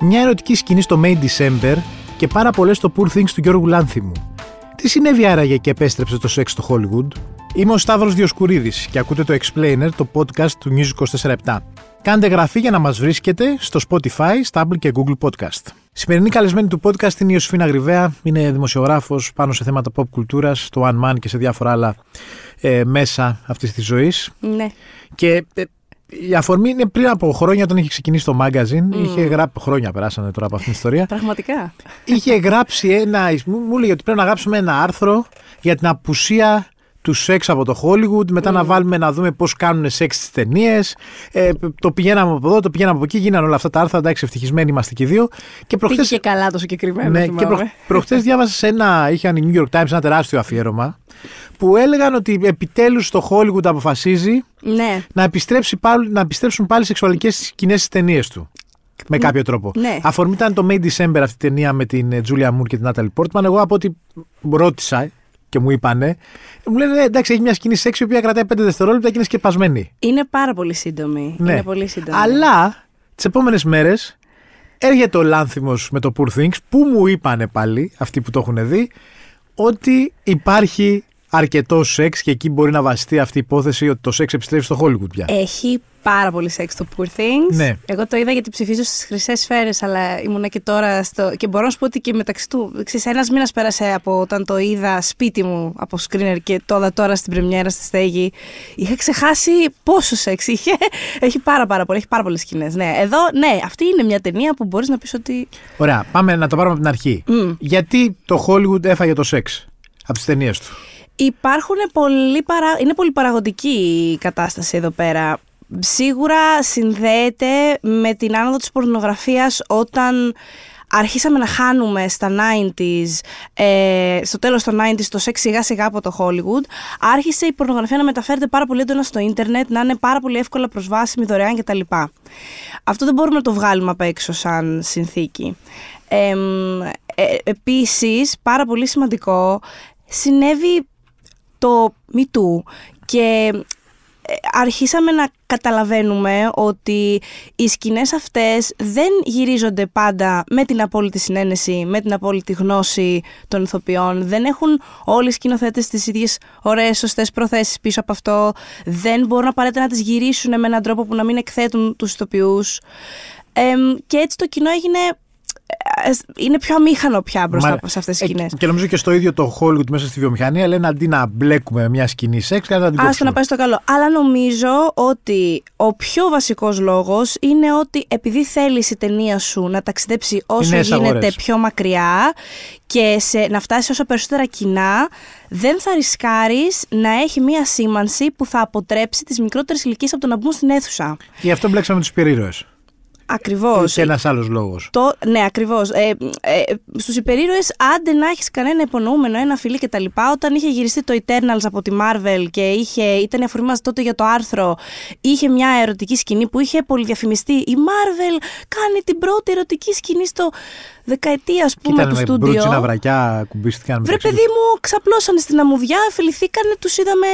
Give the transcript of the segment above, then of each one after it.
Μια ερωτική σκηνή στο May December και πάρα πολλές στο Poor Things του Γιώργου Λάνθιμου. Τι συνέβη άραγε και επέστρεψε το σεξ στο Hollywood; Είμαι ο Σταύρος Διοσκουρίδης και ακούτε το Explainer, το podcast του News 24 Κάντε γραφή για να μας βρίσκετε στο Spotify, Stable και Google Podcast. Σημερινή καλεσμένη του podcast είναι η Ιωσήφινα Γρυβαία. Είναι δημοσιογράφος πάνω σε θέματα pop κουλτούρας, στο One Man και σε διάφορα άλλα ε, μέσα αυτής της ζωής. Ναι. Και ε, η αφορμή είναι πριν από χρόνια όταν είχε ξεκινήσει το magazine. Είχε γράψει. Χρόνια περάσανε τώρα από αυτήν την ιστορία. Πραγματικά. είχε γράψει ένα. Μου, μου έλεγε ότι πρέπει να γράψουμε ένα άρθρο για την απουσία του σεξ από το Hollywood, μετά να βάλουμε να δούμε πώς κάνουν σεξ στις ταινίες. Ε, το πηγαίναμε από εδώ, το πηγαίναμε από εκεί, γίνανε όλα αυτά τα άρθρα. Εντάξει, ευτυχισμένοι είμαστε και οι δύο. Και προχθές... Πήγε και καλά το συγκεκριμένο. Ναι, και προ... προχθές διάβασα σε ένα. Είχαν οι New York Times ένα τεράστιο αφιέρωμα που έλεγαν ότι επιτέλους το Hollywood αποφασίζει ναι. να, επιστρέψει πάλι, να επιστρέψουν πάλι σεξουαλικές σκηνές στις ταινίες του. Με κάποιο τρόπο. Ναι. Αφορμή ήταν το May December αυτή η ταινία με την Julia Moore και την Natalie Portman. Εγώ από ό,τι ρώτησα και μου είπανε, μου λένε «Ε, εντάξει, έχει μια σκηνή σεξ η οποία κρατάει 5 δευτερόλεπτα και είναι σκεπασμένη. Είναι πάρα πολύ σύντομη. Ναι. Είναι πολύ σύντομη. Αλλά τις επόμενες μέρες έρχεται ο Λάνθιμος με το Poor Things που μου είπανε πάλι, αυτοί που το έχουν δει, ότι υπάρχει αρκετό σεξ και εκεί μπορεί να βασιστεί αυτή η υπόθεση ότι το σεξ επιστρέφει στο Hollywood πια. Έχει πάρα πολύ σεξ το Poor Things. Ναι. Εγώ το είδα γιατί ψηφίζω στις χρυσές σφαίρες, αλλά ήμουνα και τώρα στο. Και μπορώ να σου πω ότι και μεταξύ του. Ένας μήνας πέρασε από όταν το είδα σπίτι μου από screener και το είδα τώρα στην πρεμιέρα στη στέγη. Είχα ξεχάσει πόσο σεξ είχε. Έχει πάρα, πάρα πολύ. Έχει πάρα πολλές σκηνές. Ναι. Εδώ, ναι, αυτή είναι μια ταινία που μπορείς να πεις ότι. Ωραία, πάμε να το πάρουμε από την αρχή. Mm. Γιατί το Hollywood έφαγε το σεξ από τις ταινίες του; Υπάρχουν πολύ παρα... Είναι πολύ παραγωγική η κατάσταση εδώ πέρα. Σίγουρα συνδέεται με την άνοδο της πορνογραφίας όταν αρχίσαμε να χάνουμε στα 90s, ε, στο τέλος των 90s το σεξ σιγά σιγά από το Hollywood, άρχισε η πορνογραφία να μεταφέρεται πάρα πολύ έντονα στο ίντερνετ, να είναι πάρα πολύ εύκολα προσβάσιμη, δωρεάν κτλ. Αυτό δεν μπορούμε να το βγάλουμε απ' έξω σαν συνθήκη. Ε, ε, επίσης, πάρα πολύ σημαντικό, συνέβη το MeToo και ε, αρχίσαμε να καταλαβαίνουμε ότι οι σκηνές αυτές δεν γυρίζονται πάντα με την απόλυτη συνένεση, με την απόλυτη γνώση των ηθοποιών. Δεν έχουν όλοι οι σκηνοθέτες τις ίδιες ωραίες σωστές προθέσεις πίσω από αυτό. Δεν μπορούν απαραίτητα να τις γυρίσουν με έναν τρόπο που να μην εκθέτουν τους ηθοποιούς. Ε, και έτσι το κοινό έγινε ε, είναι πιο αμήχανο πια μπροστά Μα, σε αυτές τις σκηνές. και νομίζω και στο ίδιο το Hollywood μέσα στη βιομηχανία λένε αντί να μπλέκουμε μια σκηνή σεξ, κάτι να την Άστο να πάει στο καλό. Αλλά νομίζω ότι ο πιο βασικός λόγος είναι ότι επειδή θέλεις η ταινία σου να ταξιδέψει όσο γίνεται αγορές. πιο μακριά και σε, να φτάσεις όσο περισσότερα κοινά, δεν θα ρισκάρεις να έχει μία σήμανση που θα αποτρέψει τις μικρότερες ηλικίες από το να μπουν στην αίθουσα. Γι' αυτό μπλέξαμε τους υπερήρωε. Ακριβώς. Και ένας άλλος λόγος. Ναι, ακριβώς. Ε, ε, Στους υπερήρωες, άντε να έχεις κανένα υπονοούμενο, ένα φιλί κτλ. Όταν είχε γυριστεί το Eternals από τη Marvel και είχε, ήταν η αφορμή μας τότε για το άρθρο, είχε μια ερωτική σκηνή που είχε πολυδιαφημιστεί. Η Marvel κάνει την πρώτη ερωτική σκηνή στο δεκαετία, ας πούμε, του στούντιο. Ήταν με βρακιά, κουμπίστηκαν. Βρε, παιδί μου, ξαπλώσανε στην αμμουδιά, φιληθήκανε, τους είδαμε.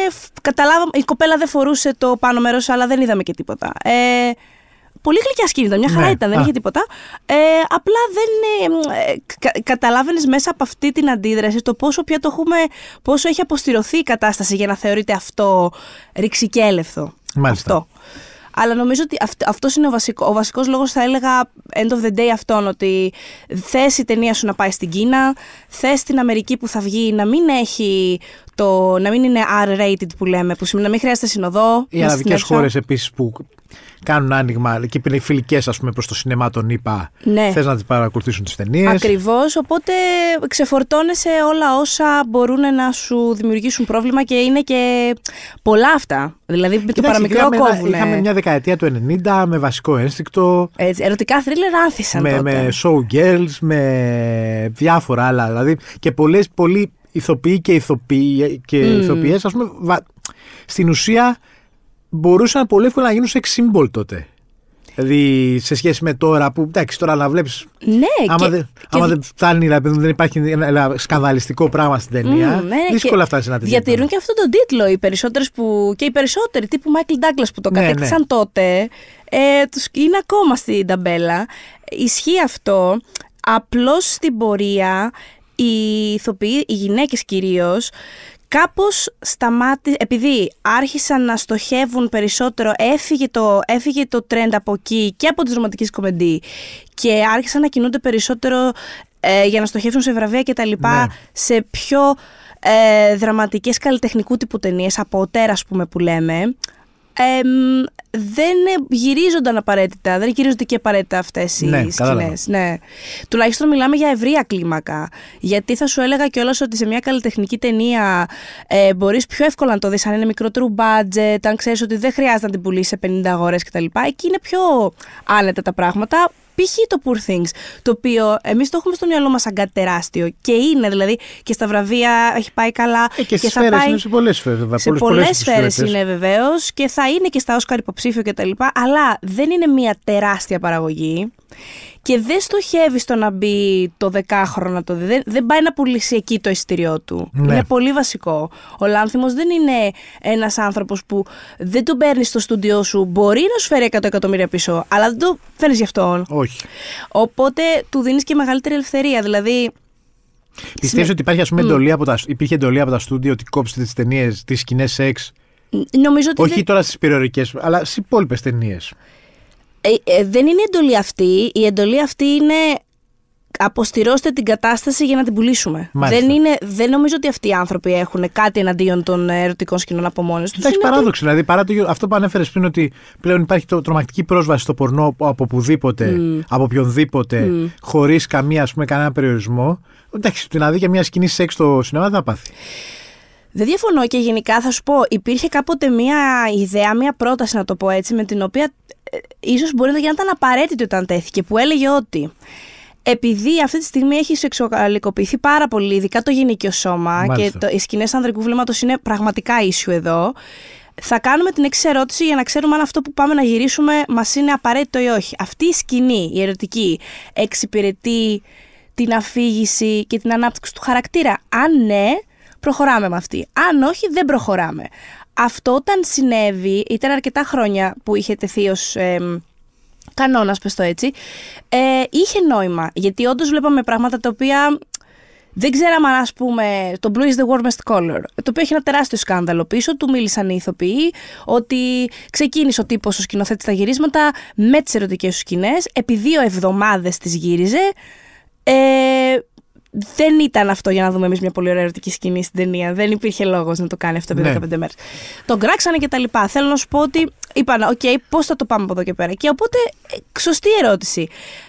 Καταλάβαμε. Η κοπέλα δεν φορούσε το πάνω μέρος, αλλά δεν είδαμε και τίποτα. Ε, Πολύ γλυκιά σκηνή μια χαρά ναι. ήταν, δεν είχε τίποτα. Ε, απλά δεν. Ε, κα, καταλάβαινες μέσα από αυτή την αντίδραση το πόσο πια το έχουμε. πόσο έχει αποστηρωθεί η κατάσταση για να θεωρείται αυτό ρηξικέλευθο. Μάλιστα. Αυτό. Αλλά νομίζω ότι αυτός είναι ο, βασικό, ο βασικός λόγος θα έλεγα end of the day αυτόν ότι θες η ταινία σου να πάει στην Κίνα, θες την Αμερική που θα βγει να μην έχει το, να μην είναι R-rated που λέμε, που σημαίνει να μην χρειάζεται συνοδό. Οι αραβικές χώρες επίσης που κάνουν άνοιγμα και είναι φιλικές προς το σινεμά των ΗΠΑ. Ναι. Θες να τις παρακολουθήσουν τις ταινίες. Ακριβώς. Οπότε ξεφορτώνεσαι όλα όσα μπορούν να σου δημιουργήσουν πρόβλημα και είναι και πολλά αυτά. Δηλαδή το παραμικρό κόβουνε. Είχαμε μια δεκαετία του 90 με βασικό ένστικτο. Έτσι, ερωτικά θρίλερ άνθησαν με, τότε. με showgirls, με διάφορα άλλα. Δηλαδή και πολλές πολύ ηθοποιοί και, ηθοποιοί, και mm. ηθοποιές, ας πούμε, στην ουσία μπορούσαν πολύ εύκολα να γίνουν sex symbol τότε. Δηλαδή σε σχέση με τώρα που εντάξει, τώρα να βλέπεις. Ναι, Άμα, και, δεν, άμα δεν φτάνει, δηλαδή, δεν υπάρχει ένα ένα σκανδαλιστικό πράγμα στην ταινία, Μμμ, ναι, δύσκολα και φτάσει να τη Διατηρούν και αυτόν τον τίτλο οι περισσότερες που, και οι περισσότεροι τύπου Μάικλ Ντάγκλας που το Ναι, κατέκτησαν τότε. Ε, τους, είναι ακόμα στην ταμπέλα. Ισχύει αυτό. Απλώς στην πορεία οι ηθοποιοί, οι γυναίκες κυρίως, κάπως σταμάτη, επειδή άρχισαν να στοχεύουν περισσότερο, έφυγε το, έφυγε το trend από εκεί και από τις ρομαντικές κομμεντί και άρχισαν να κινούνται περισσότερο ε, για να στοχεύσουν σε βραβεία και τα λοιπά, Ναι. σε πιο ε, δραματικές καλλιτεχνικού τύπου ταινίες, από τέρα ας πούμε που λέμε, εμ, δεν γυρίζονταν απαραίτητα, δεν γυρίζονται και απαραίτητα αυτές οι Ναι, σκηνές. κατάλαβα. Ναι. Τουλάχιστον μιλάμε για ευρεία κλίμακα. Γιατί θα σου έλεγα κιόλας ότι σε μια καλλιτεχνική ταινία ε, μπορείς πιο εύκολα να το δεις αν είναι μικρότερο budget, αν ξέρεις ότι δεν χρειάζεται να την πουλήσεις σε 50 αγορές κτλ. Εκεί είναι πιο άνετα τα πράγματα. Π.χ. το Poor Things, το οποίο εμείς το έχουμε στο μυαλό μας σαν κάτι τεράστιο. Και είναι, δηλαδή, και στα βραβεία έχει πάει καλά. Ε, και στις θα σφαίρες πάει- είναι σε πολλές σφαίρες. σε πολλές σφαίρες είναι βεβαίως και θα είναι και στα Όσκαρ υποψήφιο κτλ. Αλλά δεν είναι μια τεράστια παραγωγή και δεν στοχεύει στο να μπει το δεκάχρονο το δει. Δεν, δεν πάει να πουλήσει εκεί το εισιτήριό του. Ναι. Είναι πολύ βασικό. Ο Λάνθιμος δεν είναι ένας άνθρωπος που δεν τον παίρνεις στο στούντιό σου. Μπορεί να σου φέρει 100 εκατομμύρια πίσω, αλλά δεν το φέρνεις γι' αυτόν. Όχι. Οπότε του δίνεις και μεγαλύτερη ελευθερία. Δηλαδή, Πιστεύεις ότι υπάρχει, ας πούμε, εντολή από τα, υπήρχε εντολή από τα στούντιο ότι κόψετε τις ταινίες, τις σκηνές σεξ; νομίζω ότι. Όχι δεν- τώρα στις περιορικέ, αλλά στις υπόλοιπες ταινίες. Ε, ε, δεν είναι εντολή αυτή. Η εντολή αυτή είναι αποστηρώστε την κατάσταση για να την πουλήσουμε. Μάλιστα. Δεν, είναι, δεν νομίζω ότι αυτοί οι άνθρωποι έχουν κάτι εναντίον των ερωτικών σκηνών από μόνοι τους. Εντάξει, παράδοξο. Δηλαδή, παρά το, αυτό που ανέφερες πριν, ότι πλέον υπάρχει το, τρομακτική πρόσβαση στο πορνό από οπουδήποτε, από οποιονδήποτε, mm. χωρίς καμία, ας πούμε, κανένα περιορισμό. Εντάξει, το να δει και μια σκηνή σεξ στο σινεμά δεν θα πάθει. Δεν διαφωνώ και γενικά θα σου πω, υπήρχε κάποτε μία ιδέα, μία πρόταση να το πω έτσι, με την οποία ε, ίσως μπορεί να ήταν απαραίτητη όταν τέθηκε, που έλεγε ότι επειδή αυτή τη στιγμή έχει σεξουαλικοποιηθεί πάρα πολύ, ειδικά το γυναικείο σώμα Μάλιστα. και το, οι σκηνές ανδρικού βλέμματο είναι πραγματικά ίσιο εδώ, θα κάνουμε την εξή ερώτηση για να ξέρουμε αν αυτό που πάμε να γυρίσουμε μας είναι απαραίτητο ή όχι. Αυτή η σκηνή, η ερωτική, εξυπηρετεί την αφήγηση και την ανάπτυξη του χαρακτήρα. Αν ναι, προχωράμε με αυτή. Αν όχι, δεν προχωράμε. Αυτό όταν συνέβη, ήταν αρκετά χρόνια που είχε τεθεί ως εμ, κανόνας, πες το έτσι, ε, είχε νόημα. Γιατί όντως βλέπαμε πράγματα τα οποία δεν ξέραμε αν, ας πούμε, το Blue is the warmest color, το οποίο έχει ένα τεράστιο σκάνδαλο πίσω του, μίλησαν οι ηθοποιοί, ότι ξεκίνησε ο τύπος ο σκηνοθέτης τα γυρίσματα με τις ερωτικές σου σκηνές, επί δύο εβδομάδες τις γύριζε, ε, δεν ήταν αυτό για να δούμε εμείς μια πολύ ωραία ερωτική σκηνή στην ταινία. Δεν υπήρχε λόγος να το κάνει αυτό επί Ναι. 15 μέρες. Τον κράξανε και τα λοιπά. Θέλω να σου πω ότι είπαν, οκ, πώς θα το πάμε από εδώ και πέρα. Και οπότε, ε, σωστή ερώτηση.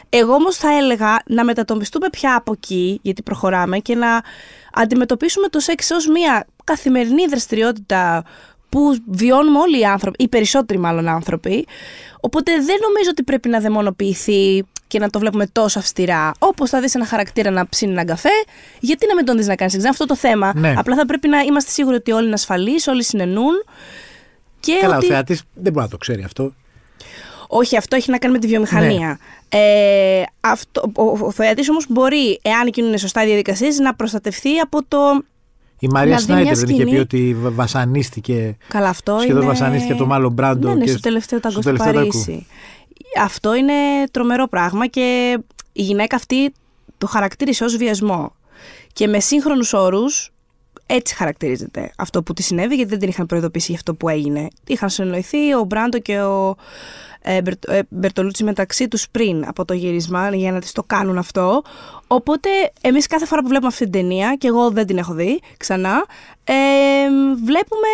Εγώ όμως θα έλεγα να μετατοπιστούμε πια από εκεί, γιατί προχωράμε, και να αντιμετωπίσουμε το σεξ ως μια καθημερινή δραστηριότητα που βιώνουμε όλοι οι άνθρωποι, οι περισσότεροι μάλλον άνθρωποι. Οπότε δεν νομίζω ότι πρέπει να δαιμονοποιηθεί και να το βλέπουμε τόσο αυστηρά. Όπως θα δεις ένα χαρακτήρα να ψήνει έναν καφέ, γιατί να μην τον δεις να κάνει σεξ. Είναι αυτό το θέμα. Ναι. Απλά θα πρέπει να είμαστε σίγουροι ότι όλοι είναι ασφαλείς, όλοι συνενούν. Και Καλά, ότι... ο θεατής δεν μπορεί να το ξέρει αυτό. Όχι, αυτό έχει να κάνει με τη βιομηχανία. Ε, αυτό, ο, ο θεατής όμως μπορεί, εάν γίνουν σωστά οι διαδικασίες, να προστατευτεί από το... Η Μαρία Να δει μια Σνάιτερ δεν είχε σκηνή. πει ότι βα- βασανίστηκε. Καλά, αυτό Σχεδόν είναι... βασανίστηκε από το Μάλλον Μπράντο Ναι, ναι, και στο τελευταίο στο ταγκό στο τελευταίο ταγκό. Παρίσι. Αυτό είναι τρομερό πράγμα και η γυναίκα αυτή το χαρακτήρισε ως βιασμό. Και με σύγχρονους όρους έτσι χαρακτηρίζεται αυτό που τη συνέβη, γιατί δεν την είχαν προειδοποιήσει για αυτό που έγινε. Είχαν συνοηθεί ο Μπράντο και ο ε, Μπερτ- ε, Μπερτολούτσι μεταξύ τους πριν από το γύρισμα για να τις το κάνουν αυτό. Οπότε εμείς κάθε φορά που βλέπουμε αυτή την ταινία, και εγώ δεν την έχω δει ξανά, ε, βλέπουμε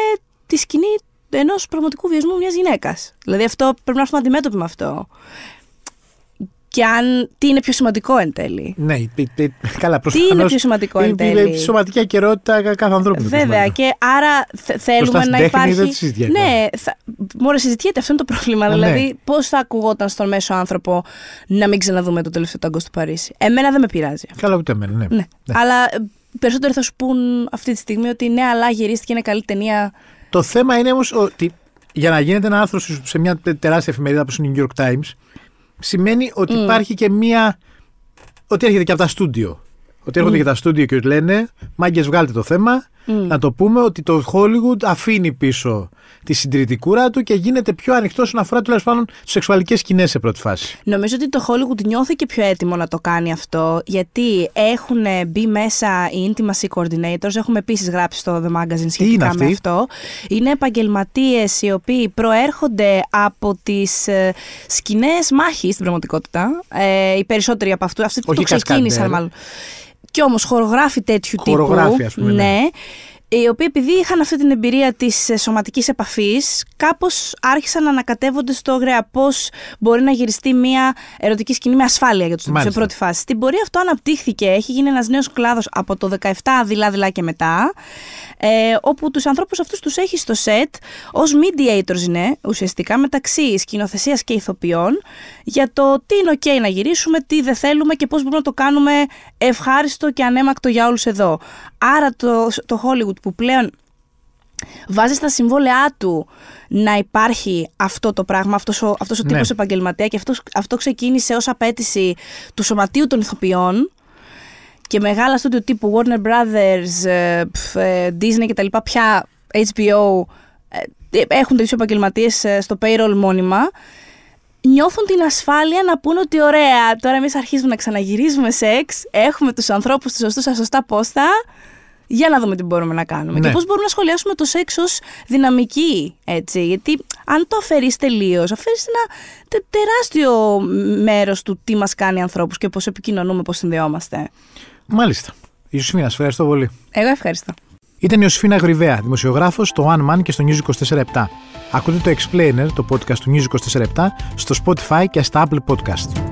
τη σκηνή ενός πραγματικού βιασμού μιας γυναίκας. Δηλαδή αυτό πρέπει να έρθουμε αντιμέτωποι με αυτό. Και αν. τι είναι πιο σημαντικό εν τέλει; Ναι, πι- πι- καλά, Τι είναι προφανώς πιο σημαντικό εν η- η- τέλει; Η σωματική ακαιρεότητα κα- κάθε ανθρώπου. είναι πιο Βέβαια, σημαντικό. και άρα θε- θέλουμε Μπροστά στην να τέχνη υπάρχει. δεν τη συζητιέται. ναι, θα... μόλις συζητιέται, αυτό είναι το πρόβλημα. Ε, ναι. δηλαδή, πώς θα ακουγόταν στον μέσο άνθρωπο να μην ξαναδούμε το τελευταίο ταγκό στο Παρίσι; Εμένα δεν με πειράζει. Καλά, ούτε εμένα, ναι. Ναι. Αλλά ε, περισσότεροι θα σου πούν αυτή τη στιγμή ότι ναι, αλλά γυρίστηκε, είναι καλή ταινία. Το θέμα είναι όμως ότι για να γίνεται ένα άρθρο σε μια τεράστια εφημερίδα όπως είναι η New York Times, σημαίνει ότι υπάρχει και μία. ότι έρχεται και από τα στούντιο. Ότι έρχονται και τα στούντιο και λένε, μάγκες βγάλτε το θέμα, να το πούμε ότι το Hollywood αφήνει πίσω τη συντηρητικούρα του και γίνεται πιο ανοιχτό όσον αφορά τουλάχιστον πάνω στι σεξουαλικές σκηνές σε πρώτη φάση. Νομίζω ότι το Hollywood νιώθει και πιο έτοιμο να το κάνει αυτό, γιατί έχουν μπει μέσα οι intimacy coordinators. Έχουμε επίσης γράψει στο The Magazine σχετικά με αυτό. Είναι επαγγελματίες οι οποίοι προέρχονται από τις ε, σκηνές μάχης στην πραγματικότητα. Ε, οι περισσότεροι από αυτού, αυτοί που το ξεκίνησαν μάλλον. Και όμως χορογράφοι τέτοιου χορογράφοι, τύπου. Ας πούμε, ναι. ναι οι οποίοι επειδή είχαν αυτή την εμπειρία της ε, σωματικής επαφής, κάπως άρχισαν να ανακατεύονται στο ωραία πώς μπορεί να γυριστεί μια ερωτική σκηνή με ασφάλεια για τους σε πρώτη φάση. Στην πορεία αυτό αναπτύχθηκε, έχει γίνει ένας νέος κλάδος από το 17 δειλά-δειλά και μετά, ε, όπου τους ανθρώπους αυτούς τους έχει στο σετ ως mediators είναι ουσιαστικά μεταξύ σκηνοθεσίας και ηθοποιών για το τι είναι ok να γυρίσουμε, τι δεν θέλουμε και πώς μπορούμε να το κάνουμε ευχάριστο και ανέμακτο για όλους εδώ. Άρα το, το Hollywood που πλέον βάζεις στα συμβόλαιά του να υπάρχει αυτό το πράγμα, αυτός ο, αυτός ο ναι. τύπος επαγγελματίας και αυτός, αυτό ξεκίνησε ως απέτηση του σωματείου των ηθοποιών και μεγάλα στούντιο τύπου Warner Brothers, ε, ε, Disney και τα λοιπά πια HBO ε, έχουν τέτοιους επαγγελματίες στο payroll μόνιμα νιώθουν την ασφάλεια να πούνε ότι ωραία, τώρα εμείς αρχίζουμε να ξαναγυρίζουμε σεξ, έχουμε τους ανθρώπους τους σωστούς στα σωστά πόστα, για να δούμε τι μπορούμε να κάνουμε. Ναι. Και πώς μπορούμε να σχολιάσουμε το σεξ ως δυναμική, έτσι. Γιατί αν το αφαιρείς τελείως, αφαιρείς ένα τε, τεράστιο μέρος του τι μας κάνει ανθρώπους και πώς επικοινωνούμε, πώς συνδεόμαστε. Μάλιστα. Ιωσήφινα, σα ευχαριστώ πολύ. Εγώ ευχαριστώ. Ήταν η Ιωσήφινα Γρυβαία, δημοσιογράφος στο One Man και στο News 24 Ακούτε το Explainer, το podcast του News 24 στο Spotify και στα Apple Podcast.